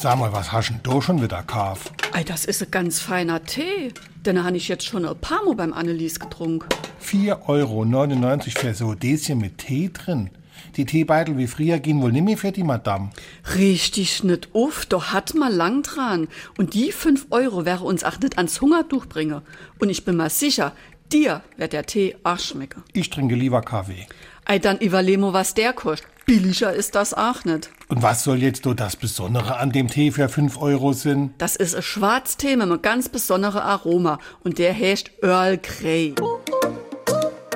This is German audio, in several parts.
Sag mal, was hast du denn da schon wieder gekauft? Ei, das ist ein ganz feiner Tee. Den habe ich jetzt schon ein paar Mal beim Annelies getrunken. 4,99 Euro für so Däschen mit Tee drin. Die Teebeutel wie früher gehen wohl nicht mehr für die Madame. Richtig nicht uff, doch hat mal lang dran. Und die 5 Euro wäre uns auch nicht ans Hungertuch bringen. Und ich bin mal sicher, dir wird der Tee auch schmecken. Ich trinke lieber Kaffee. Ei, dann überlemo, was der kostet. Billiger ist das auch nicht. Und was soll jetzt so das Besondere an dem Tee für 5 Euro sein? Das ist ein Schwarztee mit einem ganz besonderen Aroma. Und der heißt Earl Grey.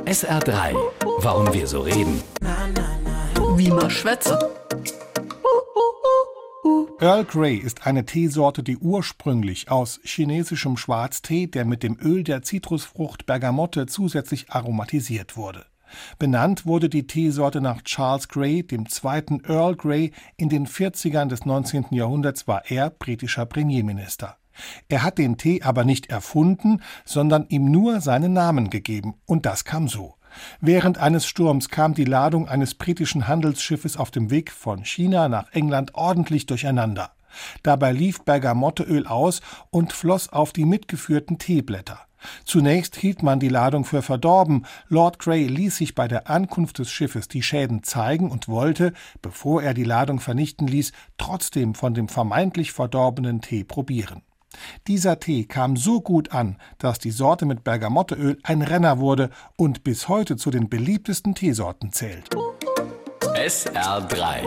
SR3. Warum wir so reden. Wie man schwätze. Earl Grey ist eine Teesorte, die ursprünglich aus chinesischem Schwarztee, der mit dem Öl der Zitrusfrucht Bergamotte zusätzlich aromatisiert wurde. Benannt wurde die Teesorte nach Charles Grey, dem zweiten Earl Grey. In den 40ern des 19. Jahrhunderts war er britischer Premierminister. Er hat den Tee aber nicht erfunden, sondern ihm nur seinen Namen gegeben. Und das kam so. Während eines Sturms kam die Ladung eines britischen Handelsschiffes auf dem Weg von China nach England ordentlich durcheinander. Dabei lief Bergamotteöl aus und floss auf die mitgeführten Teeblätter. Zunächst hielt man die Ladung für verdorben. Lord Grey ließ sich bei der Ankunft des Schiffes die Schäden zeigen und wollte, bevor er die Ladung vernichten ließ, trotzdem von dem vermeintlich verdorbenen Tee probieren. Dieser Tee kam so gut an, dass die Sorte mit Bergamotteöl ein Renner wurde und bis heute zu den beliebtesten Teesorten zählt. SR3